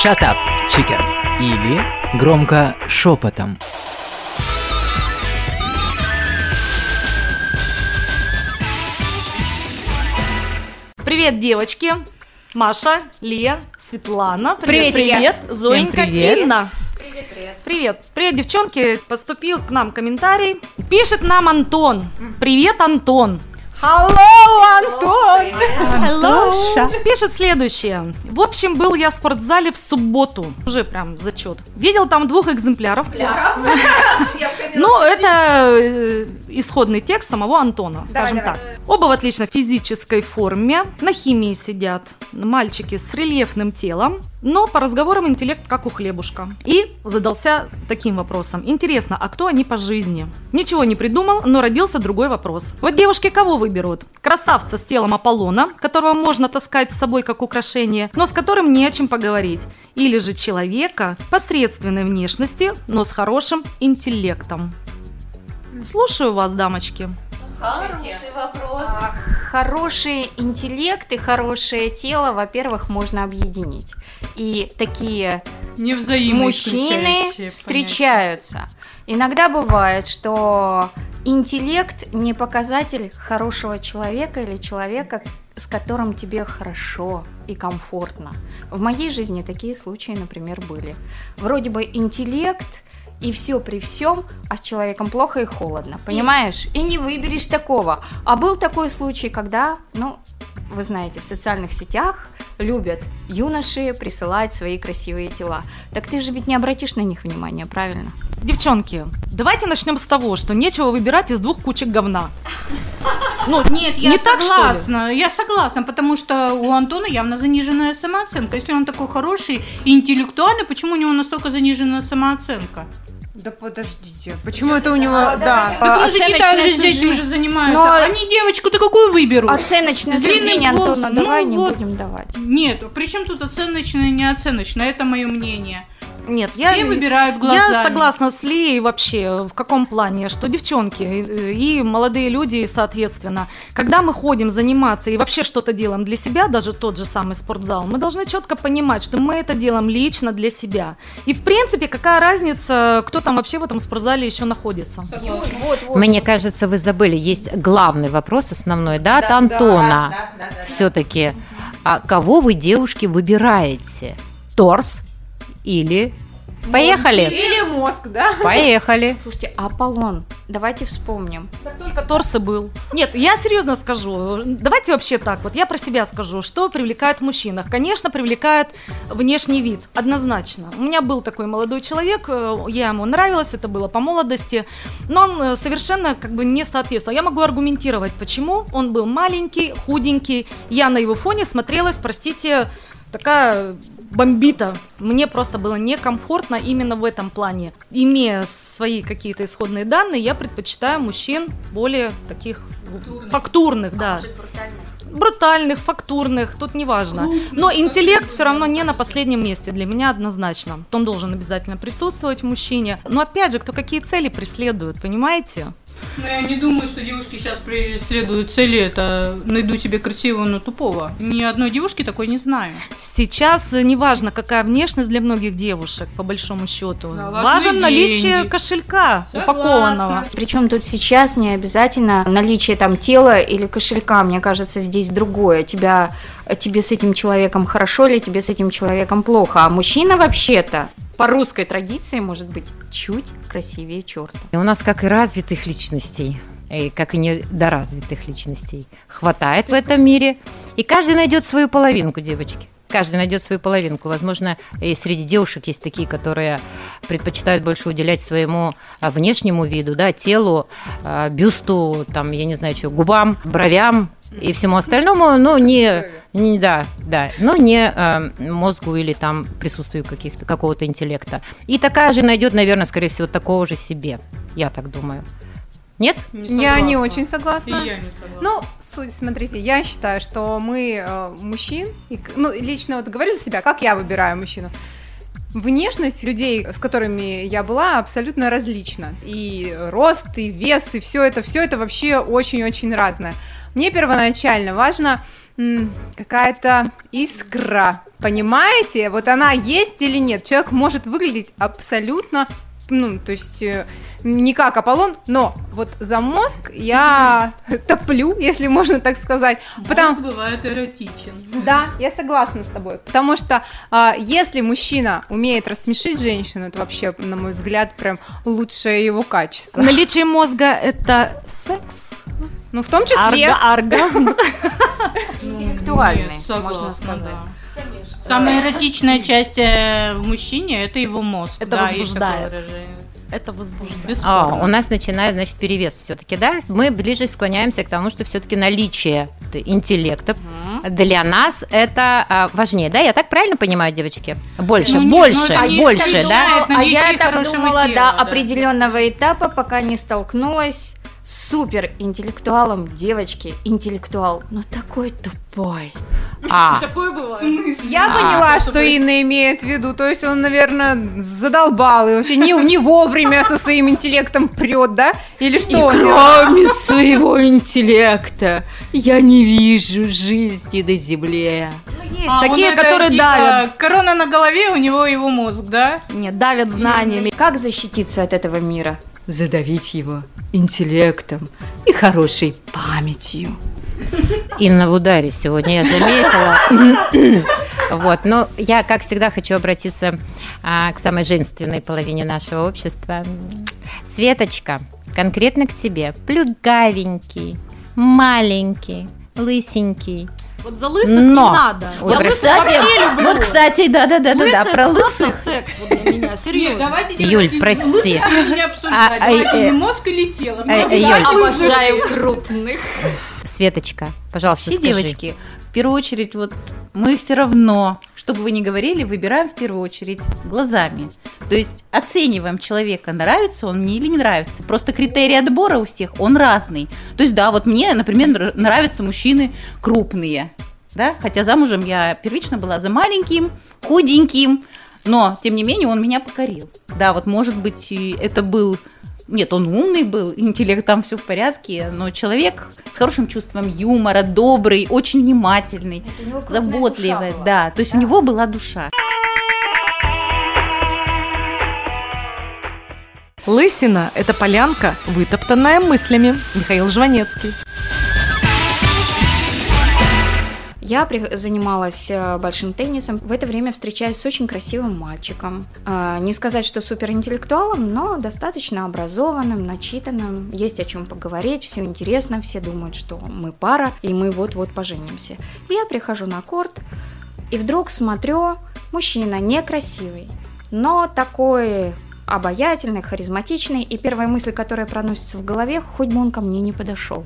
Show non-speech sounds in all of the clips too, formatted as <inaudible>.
Shut up, chicken. Или громко шепотом. Привет, девочки! Маша, Лия, Светлана. Привет, привет, привет. Зоенька, привет. Инна. Привет, привет. Привет. Привет, девчонки. Поступил к нам комментарий. Пишет нам Антон. Привет, Антон. Hello, Антон! Hello. Пишет следующее. В общем, был я в спортзале в субботу. Уже прям зачет. Видел там двух экземпляров. Ну, это э, исходный текст самого Антона, скажем давай. так. Оба в отлично физической форме, на химии сидят. Мальчики с рельефным телом, но по разговорам интеллект как у хлебушка. И задался таким вопросом. Интересно, а кто они по жизни? Ничего не придумал, но родился другой вопрос. Вот девушки кого выберут? Красавца с телом Аполлона, которого можно таскать с собой как украшение, но с которым не о чем поговорить. Или же человека посредственной внешности, но с хорошим интеллектом. Слушаю вас, дамочки. А, Хороший интеллект и хорошее тело, во-первых, можно объединить. И такие мужчины встречаются. Иногда бывает, что интеллект не показатель хорошего человека или человека, с которым тебе хорошо и комфортно. В моей жизни такие случаи, например, были. Вроде бы интеллект и все при всем, а с человеком плохо и холодно, понимаешь? И не выберешь такого. А был такой случай, когда, ну, вы знаете, в социальных сетях любят юноши присылать свои красивые тела. Так ты же ведь не обратишь на них внимания, правильно? Девчонки, давайте начнем с того, что нечего выбирать из двух кучек говна. Ну, Нет, я не так, согласна. Я согласна, потому что у Антона явно заниженная самооценка. Если он такой хороший и интеллектуальный, почему у него настолько заниженная самооценка? Да подождите, почему это у него, да. Так он же не так же суждение. этим же занимается. Но- Они девочку-то какую выберут? Оценочное С суждение. Антона, давай Ну не вот. будем давать. Нет, при чем тут оценочное и неоценочное? Это мое мнение. Нет, Все выбирают глазами. Я согласна с Лией вообще в каком плане, что девчонки э, и молодые люди, соответственно, когда мы ходим заниматься и вообще что-то делаем для себя, даже тот же самый спортзал, мы должны четко понимать, что мы это делаем лично для себя. И в принципе, какая разница, кто там вообще в этом спортзале еще находится? Мне кажется, вы забыли, есть главный вопрос основной, да, от Антона. Все-таки, а кого вы, девушки, выбираете? Торс или... Поехали! Или мозг, да? Поехали! Слушайте, Аполлон, давайте вспомним. Как только торс и был. Нет, я серьезно скажу. Давайте вообще так. Вот я про себя скажу. Что привлекает в мужчинах? Конечно, привлекает внешний вид. Однозначно. У меня был такой молодой человек. э, Я ему нравилась. Это было по молодости. Но он э, совершенно как бы не соответствовал. Я могу аргументировать, почему. Он был маленький, худенький. Я на его фоне смотрелась, простите, такая бомбита. Мне просто было некомфортно именно в этом плане. Имея свои какие-то исходные данные, я предпочитаю мужчин более таких фактурных, да. Брутальных, фактурных, тут не важно. Но интеллект все равно не на последнем месте для меня однозначно. Он должен обязательно присутствовать в мужчине. Но опять же, кто какие цели преследует, понимаете? Но я не думаю, что девушки сейчас преследуют цели, это найду себе красивого, но тупого. Ни одной девушки такой не знаю. Сейчас э, неважно, какая внешность для многих девушек, по большому счету. Да, Важен наличие деньги. кошелька Согласна. упакованного. Причем тут сейчас не обязательно наличие там тела или кошелька. Мне кажется, здесь другое. Тебя, тебе с этим человеком хорошо или тебе с этим человеком плохо. А мужчина вообще-то по русской традиции может быть чуть красивее черта. И у нас, как и развитых личностей, и как и недоразвитых личностей, хватает в этом мире. И каждый найдет свою половинку, девочки. Каждый найдет свою половинку. Возможно, и среди девушек есть такие, которые предпочитают больше уделять своему а, внешнему виду, да, телу, а, бюсту, там, я не знаю, что, губам, бровям и всему остальному, но не, не да, да, но не а, мозгу или там присутствию каких-то какого-то интеллекта. И такая же найдет, наверное, скорее всего, такого же себе. Я так думаю. Нет? Я не очень согласна. И я не согласна. Ну, суть, смотрите, я считаю, что мы э, мужчин, и ну, лично вот говорю за себя, как я выбираю мужчину. Внешность людей, с которыми я была, абсолютно различна. И рост, и вес, и все это, все это вообще очень-очень разное. Мне первоначально важно какая-то искра, Понимаете? Вот она есть или нет? Человек может выглядеть абсолютно ну, то есть э, не как Аполлон, но вот за мозг я <laughs> топлю, если можно так сказать. Мозг Потому... бывает эротичен. Да, я согласна с тобой. Потому что а, если мужчина умеет рассмешить женщину, это вообще, на мой взгляд, прям лучшее его качество. Наличие мозга – это секс? Ну, в том числе... Орга- оргазм? Интеллектуальный, можно сказать. Самая эротичная часть э, в мужчине – это его мозг. Это да, возбуждает. Это возбуждает. А, у нас начинает, значит, перевес все-таки, да? Мы ближе склоняемся к тому, что все-таки наличие интеллекта для нас это а, важнее, да? Я так правильно понимаю, девочки? Больше, Ну, больше, ну, больше, да? А я так думала тела, до да. определенного этапа, пока не столкнулась супер интеллектуалом девочки. Интеллектуал, но такой тупой. <laughs> А, Такое бывает. Я А, поняла, что Инна имеет в виду. То есть он, наверное, задолбал и вообще не, не вовремя со своим интеллектом прет, да? Или что? он делает? <laughs> кроме своего интеллекта я не вижу жизни на земле. Есть А, такие, это которые типа давят. Корона на голове, у него его мозг, да? Нет, давят знаниями. Как защититься от этого мира? Задавить его интеллектом и хорошей памятью. Инна в ударе сегодня, я заметила. <coughs> Вот, но я, как всегда, хочу обратиться а, к самой женственной половине нашего общества. Светочка, конкретно к тебе. Плюгавенький, маленький, лысенький. Вот за лысых Но. не надо. Вот, Я Кстати, вообще люблю. вот, кстати, да-да-да-да, Лысый про это просто лысых. секс вот для меня, серьезно. давайте, Юль, прости. лысых сегодня не обсуждать. А, э, не мозг или тело. э, э, да, Юль. Обожаю крупных. Светочка, пожалуйста, Все скажи. девочки, в первую очередь, вот мы все равно, что бы вы ни говорили, выбираем в первую очередь глазами. То есть оцениваем человека, нравится он мне или не нравится. Просто критерий отбора у всех, он разный. То есть, да, вот мне, например, нр- нравятся мужчины крупные, да, хотя замужем я первично была за маленьким, худеньким, но, тем не менее, он меня покорил. Да, вот, может быть, это был нет, он умный был, интеллект там все в порядке, но человек с хорошим чувством юмора, добрый, очень внимательный, заботливый, да, то есть у него была душа. Лысина – это полянка, вытоптанная мыслями. Михаил Жванецкий. Я при- занималась э, большим теннисом. В это время встречаюсь с очень красивым мальчиком. А, Не сказать, что суперинтеллектуалом, но достаточно образованным, начитанным. Есть о чем поговорить, все интересно, все думают, что мы пара, и мы вот-вот поженимся. Я прихожу на корт, и вдруг смотрю, мужчина некрасивый, но такой обаятельный, харизматичный, и первая мысль, которая проносится в голове, хоть бы он ко мне не подошел.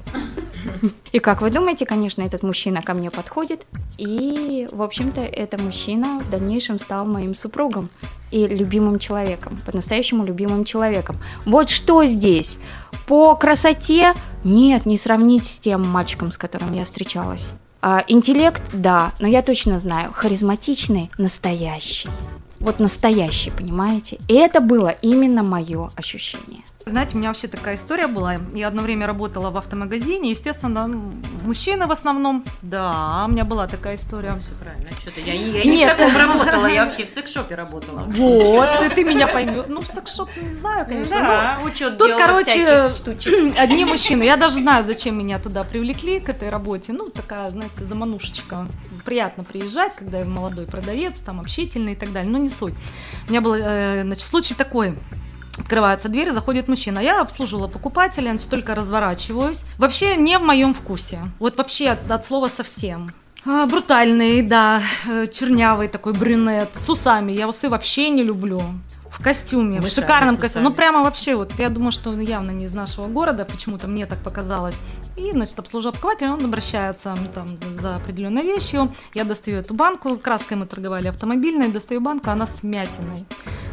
И как вы думаете, конечно, этот мужчина ко мне подходит, и, в общем-то, этот мужчина в дальнейшем стал моим супругом и любимым человеком, по-настоящему любимым человеком. Вот что здесь? По красоте? Нет, не сравнить с тем мальчиком, с которым я встречалась. А, интеллект, да, но я точно знаю, харизматичный, настоящий. Вот настоящий, понимаете? И это было именно мое ощущение. Знаете, у меня вообще такая история была. Я одно время работала в автомагазине. Естественно, мужчины в основном. Да, у меня была такая история. Все правильно, что-то я, я не в таком работала, я вообще в секс-шопе работала. Вот, и ты меня поймешь. Ну, в секс-шоп не знаю, конечно. Да, учет Тут, короче, <clears throat> одни мужчины. Я даже знаю, зачем меня туда привлекли к этой работе. Ну, такая, знаете, заманушечка. Приятно приезжать, когда я молодой продавец, там, общительный и так далее. Но не суть. У меня был, э, значит, случай такой. Открывается дверь, заходит мужчина. Я обслуживала покупателя, значит, только разворачиваюсь. Вообще не в моем вкусе. Вот вообще от, от слова совсем. А, брутальный, да, э, чернявый такой брюнет, с усами. Я усы вообще не люблю. В костюме, в Мышами, шикарном костюме. усами. Ну, прямо вообще, вот я думаю, что он явно не из нашего города, почему-то мне так показалось. И, значит, обслуживая покупателя, он обращается ну, там, за, за определенной вещью. Я достаю эту банку, краской мы торговали автомобильной, достаю банку, она с вмятиной.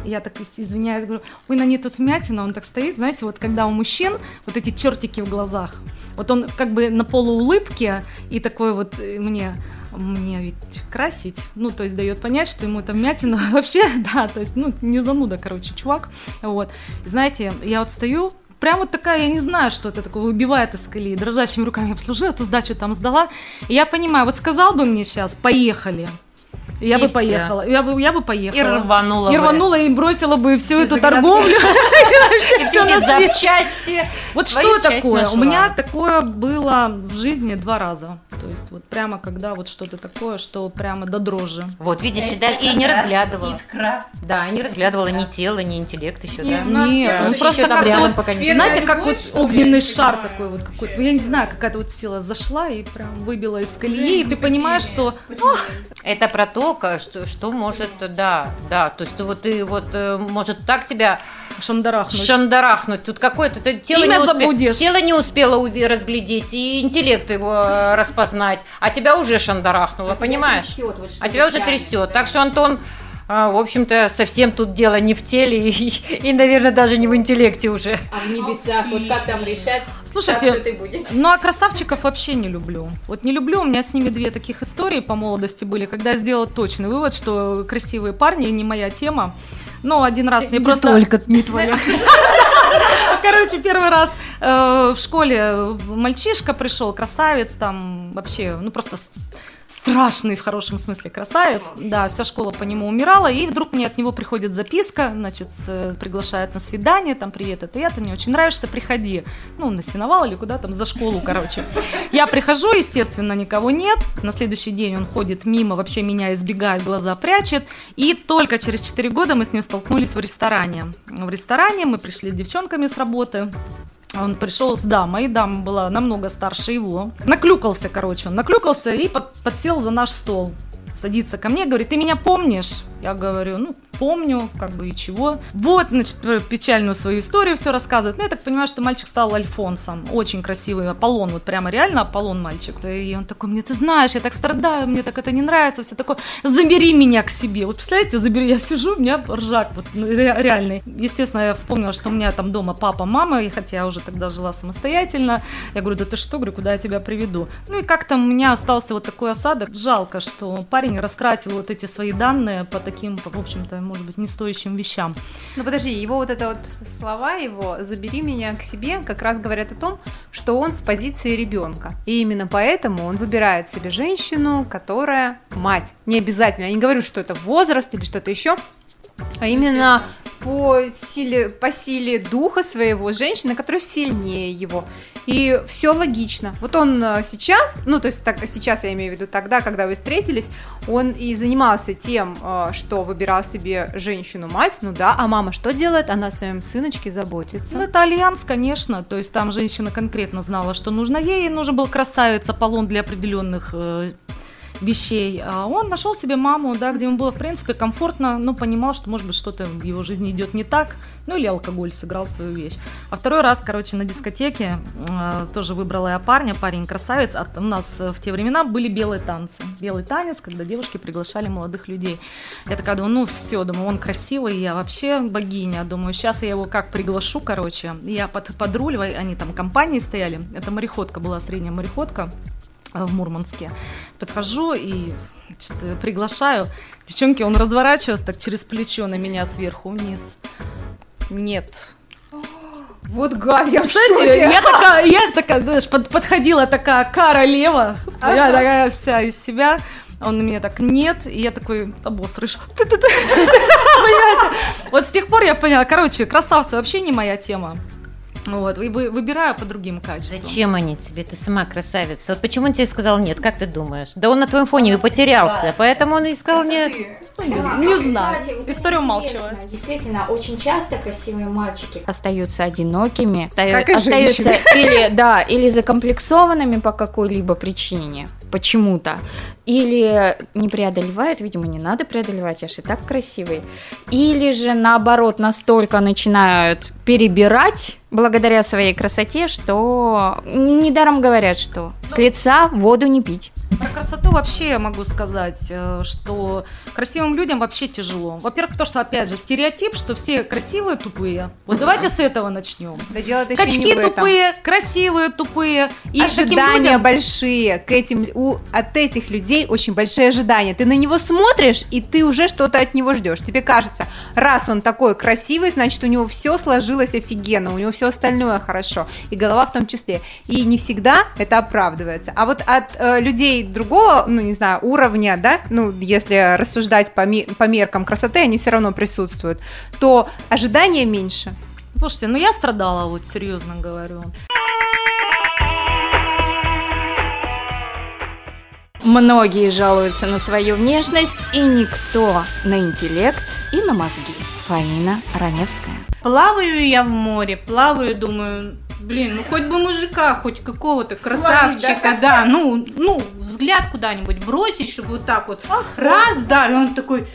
Я так из- извиняюсь, говорю, ой, на ней тут вмятина, он так стоит, знаете, вот когда у мужчин вот эти чертики в глазах, вот он как бы на полуулыбке и такой вот э, мне, мне ведь красить, ну, то есть дает понять, что ему это вмятина <laughs> вообще, да, то есть, ну, не зануда, короче, чувак, вот. И знаете, я вот стою, прям вот такая, я не знаю, что это такое, выбивает из колеи, дрожащими руками обслужила, ту сдачу там сдала, и я понимаю, вот сказал бы мне сейчас, поехали, Я И бы всё. поехала. Я бы, я бы поехала. И рванула И бы. рванула и бросила бы всю Без эту торговлю. <laughs> <laughs> И все эти на запчасти. Вот что такое? У меня такое было в жизни два раза. То есть вот прямо когда вот что-то такое, что прямо до дрожи. Вот, видишь, и да, и не разглядывала. Искра. Да, не разглядывала ни тело, ни интеллект еще, да? Нет, ну Еще просто рядом вот, пока не знаете, как вот огненный шар такой вот какой-то. Ну, Я не знаю, какая-то вот сила зашла и прям выбила из колеи, и ты понимаешь, что Это про то, что, что может, да, да, то есть ты вот ты вот э, может так тебя шандарахнуть. шандарахнуть. Тут какое-то ты тело Имя не, успе- забудешь. тело не успело разглядеть и интеллект его э, распознать, а тебя уже шандарахнуло, понимаешь? а тебя уже трясет. Так что Антон, а, в общем-то, совсем тут дело не в теле и, <laughs> и, наверное, даже не в интеллекте уже. А в небесах, вот как там решать, Слушайте, будет. Ну, а красавчиков вообще не люблю. Вот не люблю, у меня с ними две таких истории по молодости были, когда я сделала точный вывод, что красивые парни не моя тема. Но один раз мне просто... только не твоя. <laughs> Короче, первый раз э, в школе мальчишка пришел, красавец, там вообще, ну просто страшный в хорошем смысле красавец. Да, вся школа по нему умирала, и вдруг мне от него приходит записка, значит, с- приглашает на свидание, там, привет, это я, ты мне очень нравишься, приходи. Ну, на сеновал или куда там, за школу, короче. Я прихожу, естественно, никого нет. На следующий день он ходит мимо, вообще меня избегает, глаза прячет. И только через 4 года мы с ним столкнулись в ресторане. В ресторане мы пришли с девчонками с работы. Он пришел с дамой, дама была намного старше его. Наклюкался, короче, он наклюкался и под- подсел за наш стол. Садится ко мне, говорит, ты меня помнишь? Я говорю, ну, помню, как бы и чего. Вот, значит, печальную свою историю все рассказывает. Ну, я так понимаю, что мальчик стал Альфонсом. Очень красивый Аполлон, вот прямо реально Аполлон мальчик. И он такой, мне ты знаешь, я так страдаю, мне так это не нравится, все такое. Забери меня к себе. Вот представляете, забери, я сижу, у меня ржак вот ну, ре- реальный. Естественно, я вспомнила, что у меня там дома папа, мама, и хотя я уже тогда жила самостоятельно. Я говорю, да ты что, говорю, куда я тебя приведу? Ну и как-то у меня остался вот такой осадок. Жалко, что парень растратил вот эти свои данные по таким, в общем-то, может быть, не стоящим вещам. Ну подожди, его вот это вот слова его «забери меня к себе» как раз говорят о том, что он в позиции ребенка. И именно поэтому он выбирает себе женщину, которая мать. Не обязательно, я не говорю, что это возраст или что-то еще, а именно по силе, по силе духа своего женщины, которая сильнее его. И все логично. Вот он э, сейчас, ну то есть так, сейчас я имею в виду тогда, когда вы встретились, он и занимался тем, э, что выбирал себе женщину-мать, ну да, а мама что делает? Она о своем сыночке заботится. Ну, это альянс, конечно. То есть там женщина конкретно знала, что нужно ей. Нужен был красавец Аполлон для определенных э, вещей. А он нашел себе маму, да, где ему было, в принципе, комфортно, но понимал, что, может быть, что-то в его жизни идет не так. Ну, или алкоголь сыграл свою вещь. А второй раз, короче, на дискотеке э, тоже выбрала я парня, парень красавец. А у нас э, в те времена были белые танцы. Белый танец, когда девушки приглашали молодых людей. Я такая думаю, ну все, думаю, он красивый, я вообще богиня. Думаю, сейчас я его как приглашу, короче. Я под, подруливаю, они там компании стояли. Это мореходка была, средняя мореходка в Мурманске. Подхожу и значит, э, приглашаю. Девчонки, он разворачивается так через плечо на меня сверху вниз. Нет. Вот гад, я в Кстати, шоке. я такая, я такая, знаешь, под- подходила такая королева, я такая вся из себя. Он на меня так нет, и я такой обострыш. <laughs> Понимаете? Вот с тех пор я поняла, короче, красавцы вообще не моя тема. Вот, и вы- выбираю по другим качествам. Зачем они тебе? Ты сама красавица. Вот почему он тебе сказал нет? Как ты думаешь? Да он на твоем фоне и потерялся, поэтому он и сказал нет. Не, не знаю. Кстати, вот История интересно, умалчивает. Действительно, очень часто красивые мальчики остаются одинокими, Как и остаются женщины. или да, или закомплексованными по какой-либо причине, почему-то, или не преодолевают, видимо, не надо преодолевать, я же и так красивый, или же наоборот настолько начинают перебирать благодаря своей красоте, что недаром говорят, что с лица воду не пить. Про красоту вообще я могу сказать, э, что красивым людям вообще тяжело. Во-первых, потому что, опять же, стереотип, что все красивые тупые. Вот давайте с этого начнем. Да не Качки тупые, красивые тупые. И ожидания людям- большие к этим у от этих людей очень большие ожидания. Ты на него смотришь и ты уже что-то от него ждешь. Тебе кажется, раз он такой красивый, значит у него все сложилось офигенно, у него все остальное хорошо и голова в том числе. И не всегда это оправдывается. А вот от э, людей другого, ну, не знаю, уровня, да, ну, если рассуждать по, ми- по меркам красоты, они все равно присутствуют, то ожидания меньше. Слушайте, ну я страдала, вот серьезно говорю. Многие жалуются на свою внешность, и никто на интеллект и на мозги. Фаина Раневская. Плаваю я в море, плаваю, думаю, блин, ну хоть бы мужика, хоть какого-то красавчика, да? ну, ну, взгляд куда-нибудь бросить, чтобы вот так вот, раз, да, и он такой,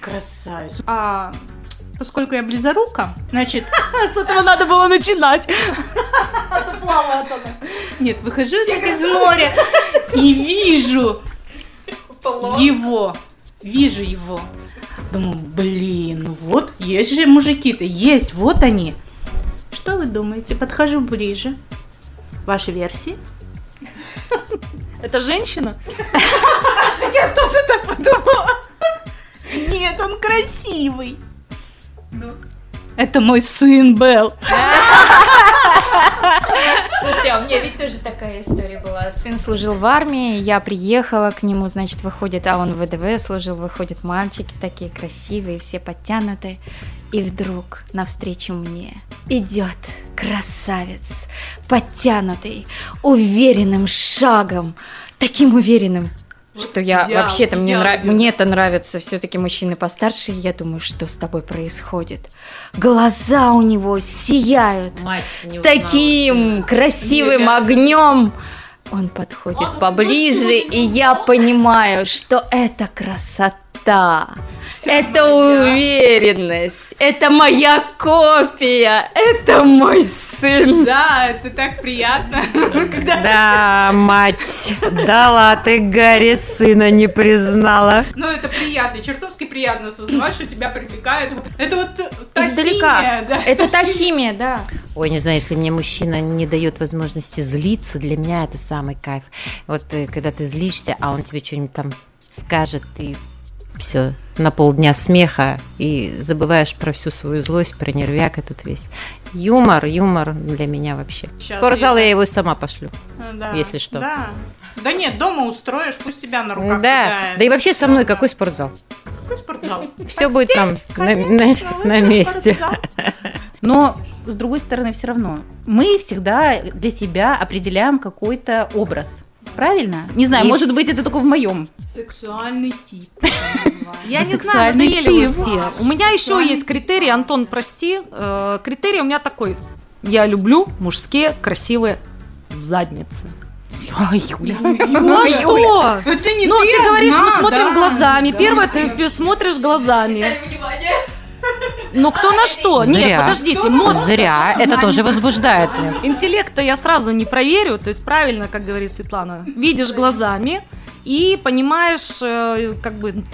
красавец. А поскольку я близорука, значит, <laughs> С этого надо было начинать. <laughs> нет, выхожу я так из моря <laughs> и вижу его, вижу его. Думаю, блин, ну вот есть же мужики-то, есть, вот они. Что вы думаете? Подхожу ближе. Ваши версии? Это женщина? Нет, он красивый. Это мой сын Белл. Слушайте, а у меня ведь тоже такая история была. Сын служил в армии, я приехала к нему, значит, выходит, а он в ВДВ служил, выходят мальчики такие красивые, все подтянутые. И вдруг навстречу мне идет красавец, подтянутый, уверенным шагом, таким уверенным, что я идеал, вообще-то мне, идеал нрав- мне это нравятся все-таки мужчины постарше, и я думаю, что с тобой происходит. Глаза у него сияют таким красивым огнем. Он подходит поближе, и я понимаю, что это красота, это уверенность, это моя копия, это мой сын. Да, это так приятно. <laughs> Да, мать, дала ты Гарри сына не признала. Ну, это приятно, чертовски приятно осознавать, что тебя привлекает. Это вот та Издалека. химия, да. Это та химия, да. Ой, не знаю, если мне мужчина не дает возможности злиться, для меня это самый кайф. Вот э, когда ты злишься, а он тебе что-нибудь там скажет, ты все на полдня смеха и забываешь про всю свою злость, про нервяк этот весь. Юмор, юмор для меня вообще. Сейчас спортзал я- я его сама пошлю. Да. если что. Да. Да нет, дома устроишь, пусть тебя на руках Да, кидает. да и вообще со мной какой спортзал? Какой спортзал? Все будет там на, на- на месте. Но, с другой стороны, все равно, мы всегда для себя определяем какой-то образ. Правильно? Не знаю, И может быть, это только в моем. Сексуальный тип. Я не знаю, надоели вы все. У меня еще есть критерий, Антон, прости. Э, Критерий у меня такой. Я люблю мужские красивые задницы. Ой, Юля. Ну а что? Это не Ну, ты ты говоришь, мы смотрим глазами. Первое, ты смотришь глазами. Ну, кто на что? Нет, Зря. подождите, мозг Зря, это тоже <laughs> возбуждает меня. Интеллект-то я сразу не проверю, то есть правильно, как говорит Светлана, видишь глазами и понимаешь, э, как бы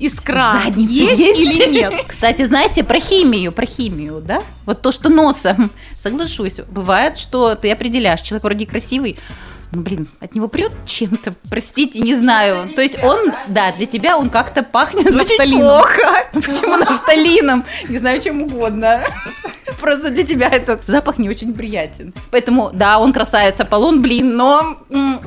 искра Задница есть, есть? или нет. <laughs> Кстати, знаете, про химию, про химию, да? Вот то, что носом, <laughs> соглашусь, бывает, что ты определяешь, человек вроде красивый, ну, блин, от него прет чем-то, простите, не знаю. То есть он, да, для тебя он как-то пахнет очень плохо. <laughs> Почему нафталином? Не знаю, чем угодно. Просто для тебя этот запах не очень приятен. Поэтому, да, он красавец Аполлон, блин, но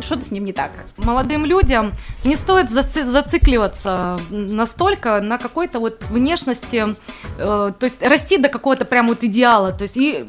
что-то с ним не так. Молодым людям не стоит зацикливаться настолько на какой-то вот внешности, э, то есть расти до какого-то прям вот идеала, то есть и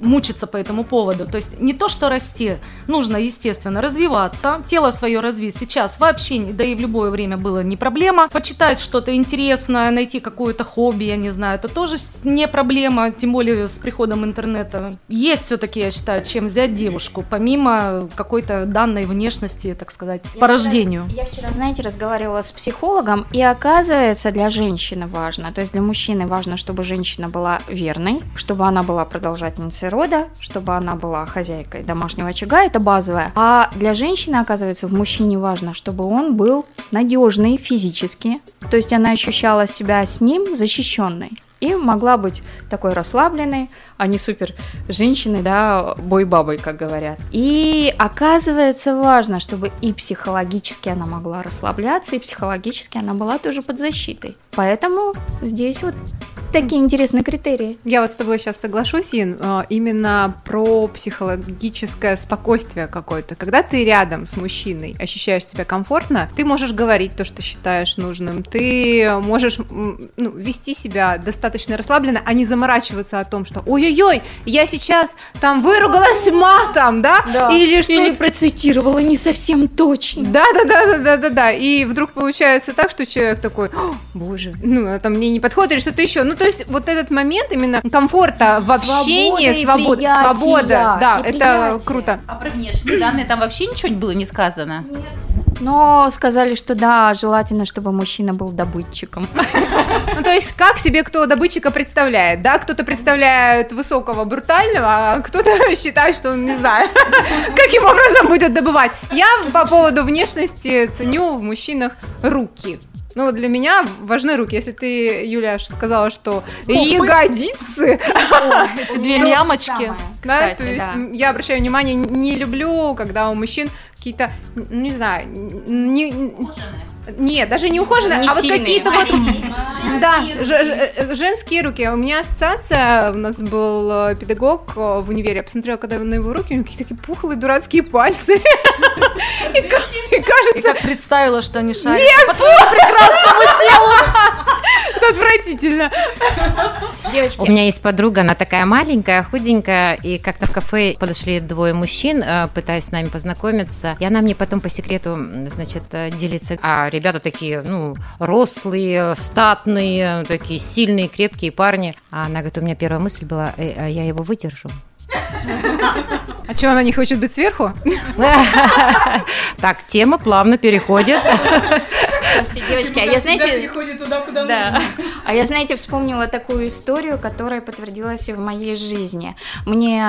мучиться по этому поводу. То есть не то, что расти, нужно, естественно, развиваться, тело свое развить. Сейчас вообще, да и в любое время было не проблема. Почитать что-то интересное, найти какое-то хобби, я не знаю, это тоже не проблема, тем более с приходом интернета. Есть все-таки, я считаю, чем взять девушку, помимо какой-то данной внешности, так сказать, по рождению. Я вчера, знаете, разговаривала с психологом, и оказывается, для женщины важно, то есть для мужчины важно, чтобы женщина была верной, чтобы она была продолжательницей рода, чтобы она была хозяйкой домашнего очага, это базовое. А для женщины, оказывается, в мужчине важно, чтобы он был надежный физически, то есть она ощущала себя с ним защищенной. И могла быть такой расслабленной, а не супер женщиной, да, бой-бабой, как говорят. И оказывается важно, чтобы и психологически она могла расслабляться, и психологически она была тоже под защитой. Поэтому здесь вот такие интересные критерии. Я вот с тобой сейчас соглашусь, Ин, э, именно про психологическое спокойствие какое-то. Когда ты рядом с мужчиной, ощущаешь себя комфортно, ты можешь говорить то, что считаешь нужным, ты можешь ну, вести себя достаточно расслабленно, а не заморачиваться о том, что ой-ой-ой, я сейчас там выругалась матом, да? Или что Или процитировала не совсем точно. да, да, да, да, да, да, да. И вдруг получается так, что человек такой, «О, боже, ну это мне не подходит или что-то еще. Ну то есть вот этот момент именно комфорта в общении, свобода, приятия, свобода, да, это приятия. круто. А про внешние данные там вообще ничего было не сказано? Но сказали, что да, желательно, чтобы мужчина был добытчиком. <laughs> Ну то есть как себе кто добытчика представляет, да? Кто-то представляет высокого, брутального, а кто-то <laughs> считает, что он не знаю, <laughs> каким образом будет добывать. Я по поводу внешности ценю в мужчинах руки. Ну, вот для меня важны руки. Если ты, Юля, сказала, что ягодицы, Эти две То же ямочки. самое, Да, то есть я обращаю внимание, не люблю, когда у мужчин какие-то, ну не знаю, не, нет, даже не ухоженные, Не а вот какие-то вот, да, ж- ж- женские руки. У меня ассоциация, у нас был э, педагог э, в универе, я посмотрела, когда на его руки, у него какие-то такие пухлые дурацкие пальцы. <laughs> И ка- и И кажется, как представила, что они шарят. <laughs> это отвратительно. Девочки, У меня есть подруга, она такая маленькая, худенькая, и как-то в кафе подошли двое мужчин, э, пытаясь с нами познакомиться, и она мне потом по секрету, значит, э, делится, а ребята такие, ну, рослые, статные, такие сильные, крепкие парни, а она говорит, у меня первая мысль была, «Э, а я его выдержу. А что, она не хочет быть сверху? Так, тема плавно переходит. слушайте, девочки, а я, знаете, ходит туда, куда Да. А я, знаете, вспомнила такую историю, которая подтвердилась и в моей жизни. Мне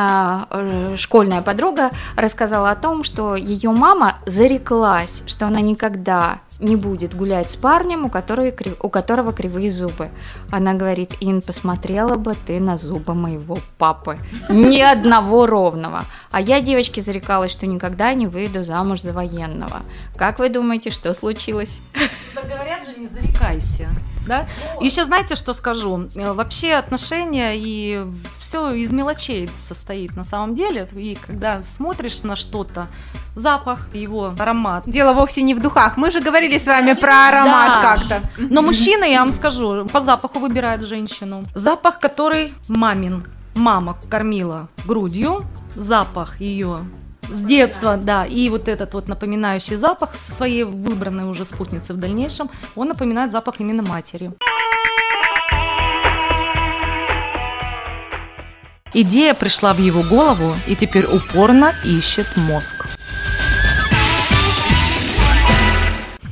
э, школьная подруга рассказала о том, что ее мама зареклась, что она никогда не будет гулять с парнем, у, которой у которого кривые зубы. Она говорит, Ин, посмотрела бы ты на зубы моего папы. Ни одного ровного. А я, девочки, зарекалась, что никогда не выйду замуж за военного. Как вы думаете, что случилось? Да говорят же, не зарекайся. Да? Еще знаете, что скажу? Э, Вообще отношения и все из мелочей состоит на самом деле. И когда смотришь на что-то, запах, его аромат. Дело вовсе не в духах. Мы же говорили с вами про аромат Да. как-то. Но мужчина, я вам скажу, по запаху выбирает женщину. Запах, который мамин. Мама кормила грудью, запах ее с детства, да, и вот этот вот напоминающий запах своей выбранной уже спутницы в дальнейшем, он напоминает запах именно матери. Идея пришла в его голову и теперь упорно ищет мозг.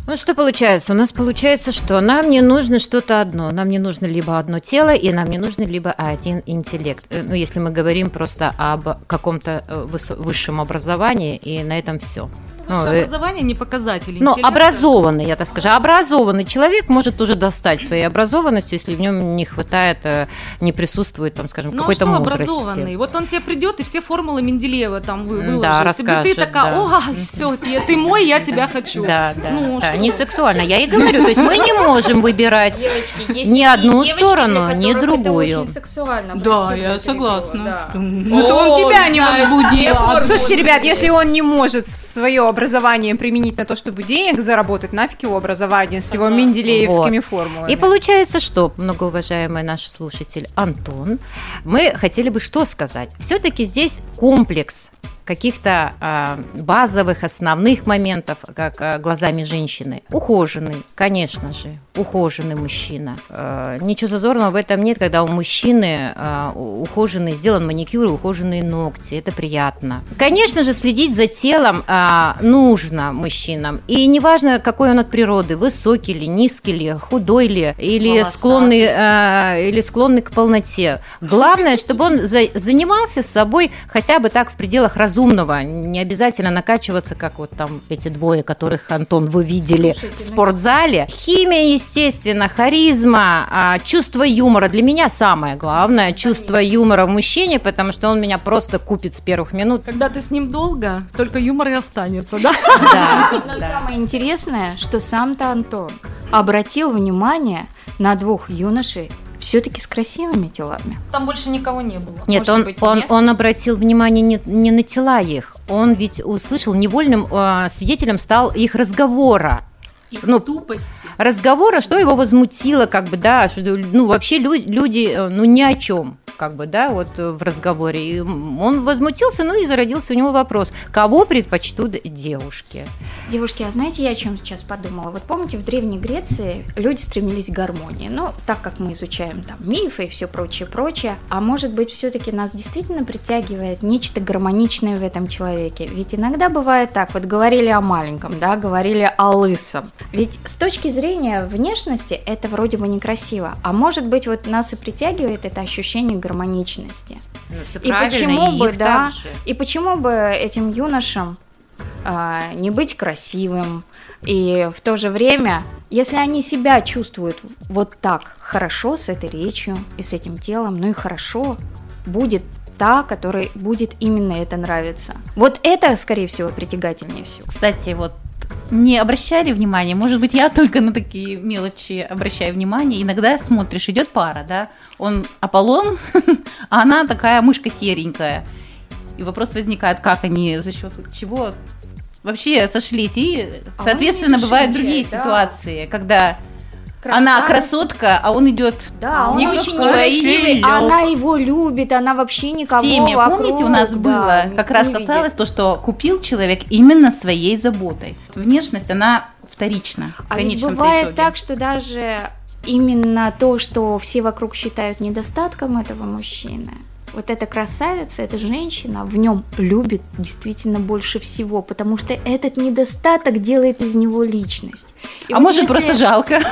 Ну что получается? У нас получается, что нам не нужно что-то одно. Нам не нужно либо одно тело, и нам не нужно либо один интеллект. Э, Ну, если мы говорим просто об каком-то э, высшем образовании, и на этом все. Высшее образование не показатель интеллекта. образованный, я так скажу, образованный человек может тоже достать своей образованностью, если в нем не хватает, э, не присутствует, там, скажем, Ну а какой-то что мудрости. образованный? Вот он тебе придет и все формулы Менделеева там выложит. да, И ты расскажет, такая, да. о, все, ты, ты мой, я тебя хочу. Да, да, Ну, да, что не сексуально. Я и говорю, то есть мы не можем выбирать. Девочки, есть Ни одну девочки, сторону, ни которых это другую. очень сексуально. Да, я что согласна. да. <laughs> Ну, это он тебя не возбудил. Слушайте, ребят, если он не может свое образование применить на то, чтобы денег заработать, нафиг его образование с его менделеевскими формулами. И получается, что, многоуважаемый наш слушатель Антон, мы хотели бы что сказать? Все-таки здесь комплекс каких-то а, базовых, основных моментов, как а, глазами женщины. Ухоженный, конечно же, ухоженный мужчина. А, ничего зазорного в этом нет, когда у мужчины а, ухоженный, сделан маникюр и ухоженные ногти. Это приятно. Конечно же, следить за телом а, нужно мужчинам. И неважно, какой он от природы, высокий ли, низкий ли, худой ли, или Волосатый. склонный, а, или склонный к полноте. Главное, чтобы он за- занимался собой хотя бы так в пределах разумного. Не обязательно накачиваться, как вот там эти двое, которых, Антон, вы видели в спортзале. Химия, естественно, харизма, а, чувство юмора. Для меня самое главное чувство юмора в мужчине, потому что он меня просто купит с первых минут. Когда ты с ним долго, только юмор и останется, да? <laughs> Да, Но самое интересное, что сам-то Антон обратил внимание на двух юношей все-таки с красивыми телами. Там больше никого не было. Нет, Может он, быть, он, нет? он обратил внимание не, не на тела их, он ведь услышал, невольным э, свидетелем стал их разговора. Их Ну, тупости. Разговора, что его возмутило, как бы, да, что, ну, вообще лю- люди, э, ну, ни о чем, как бы, да, вот э, в разговоре. И он возмутился, ну, и зародился у него вопрос, кого предпочтут девушки? Девушки, а знаете, я о чем сейчас подумала? Вот помните, в Древней Греции люди стремились к гармонии. Ну, так как мы изучаем там мифы и все прочее, прочее. А может быть, все-таки нас действительно притягивает нечто гармоничное в этом человеке? Ведь иногда бывает так, вот говорили о маленьком, да, говорили о лысом. Ведь с точки зрения внешности это вроде бы некрасиво. А может быть, вот нас и притягивает это ощущение гармоничности. Ну, всё И почему и бы, да, также. и почему бы этим юношам а, не быть красивым, и в то же время, если они себя чувствуют вот так хорошо с этой речью и с этим телом, ну и хорошо, будет та, которой будет именно это нравиться. Вот это, скорее всего, притягательнее всего. Кстати, вот не обращали внимания, может быть, я только на такие мелочи обращаю внимание. Иногда смотришь, идет пара, да, он Аполлон, <laughs> а она такая мышка серенькая. И вопрос возникает, как они, за счет чего вообще сошлись. И, А соответственно, не бывают другие да. ситуации, когда она красотка, а он идет Да, он Никакой очень красивый, она его любит, она вообще никого в теме. вокруг, Помните, у нас да, было, как раз не видит. касалось то, что купил человек именно своей заботой. Внешность, она вторична А ведь бывает итоге. так, что даже именно то, что все вокруг считают недостатком этого мужчины, вот эта красавица, эта женщина в нем любит действительно больше всего, потому что этот недостаток делает из него личность. И а вот может если- просто жалко. <laughs>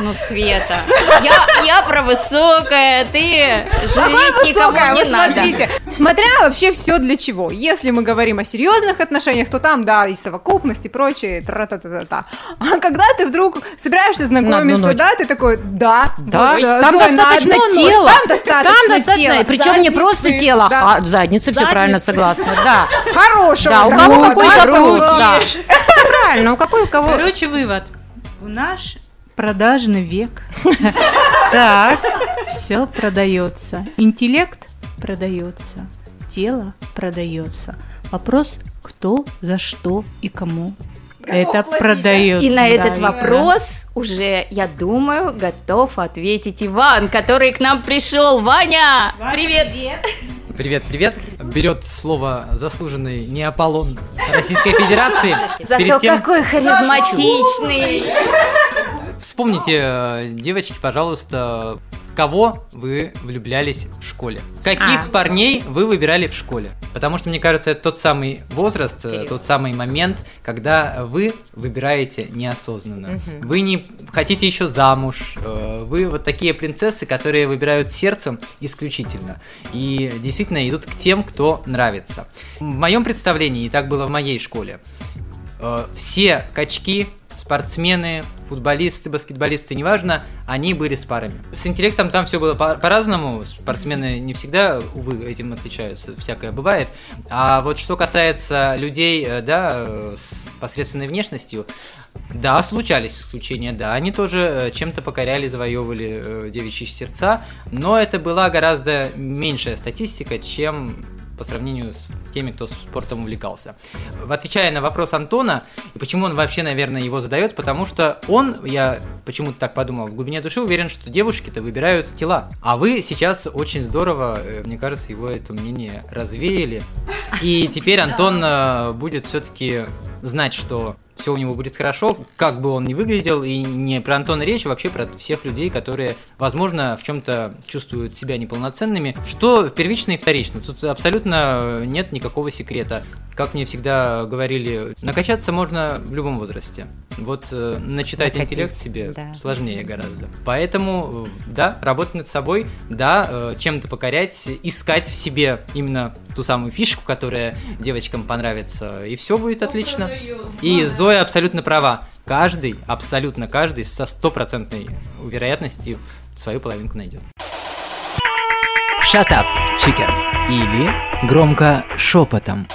Ну, Света, я, я про высокое, ты жалеть никого Высокая, не вы надо. смотрите. Смотря вообще все для чего. Если мы говорим о серьезных отношениях, то там, да, и совокупность, и прочее, тра-та-та-та-та. А когда ты вдруг собираешься знакомиться, да, ты такой, да, Да, вот, там на достаточно тела. Там достаточно Там достаточно, тела, причем не просто задницы, тело, да, а задница, все правильно, согласна, да. хорошего. Да, у кого какой да, да. да. Все правильно, у какой у кого. Короче, вывод. В наш продажный век <laughs> Так. все продается. Интеллект продается, тело продается. Вопрос, кто, за что и кому это продает. И на Да, этот вопрос уже, я думаю, готов ответить Иван, который к нам пришел. Ваня, привет! Привет, привет. Берет слово заслуженный не Аполлон Российской Федерации. Зато тем, какой харизматичный! Вспомните, э, девочки, пожалуйста, кого вы влюблялись в школе? Каких А. парней вы выбирали в школе? Потому что, мне кажется, это тот самый возраст, э, Период. тот самый момент, когда вы выбираете неосознанно. Вы не хотите еще замуж, э, вы вот такие принцессы, которые выбирают сердцем исключительно. И действительно идут к тем, кто нравится. В моем представлении, и так было в моей школе, все качки, спортсмены, футболисты, баскетболисты, неважно, они были с парами. С интеллектом там все было по- по-разному. Спортсмены не всегда, увы, этим отличаются, всякое бывает. А вот что касается людей, э, да, э, с посредственной внешностью, да, случались исключения, да, они тоже э, чем-то покоряли, завоевывали девичьи сердца, но это была гораздо меньшая статистика, чем по сравнению с теми, кто спортом увлекался. Отвечая на вопрос Антона, и почему он вообще, наверное, его задает, потому что он, я почему-то так подумал, в глубине души уверен, что девушки-то выбирают тела. А вы сейчас очень здорово, э, мне кажется, его это мнение развеяли. И теперь <laughs> Антон э, будет все-таки знать, что все у него будет хорошо, как бы он ни выглядел, и не про Антона речь, а вообще про всех людей, которые, возможно, в чем-то чувствуют себя неполноценными, что первично и вторично. Тут абсолютно нет никакого секрета. Как мне всегда говорили, накачаться можно в любом возрасте. Вот э, начитать Накопить, интеллект себе да. сложнее гораздо. Поэтому, э, да, работать над собой, да, э, чем-то покорять, искать в себе именно ту самую фишку, которая девочкам понравится, и все будет отлично. И Зоя абсолютно права. Каждый, абсолютно каждый со стопроцентной вероятностью свою половинку найдет. Shut up, chicken. Или громко шепотом.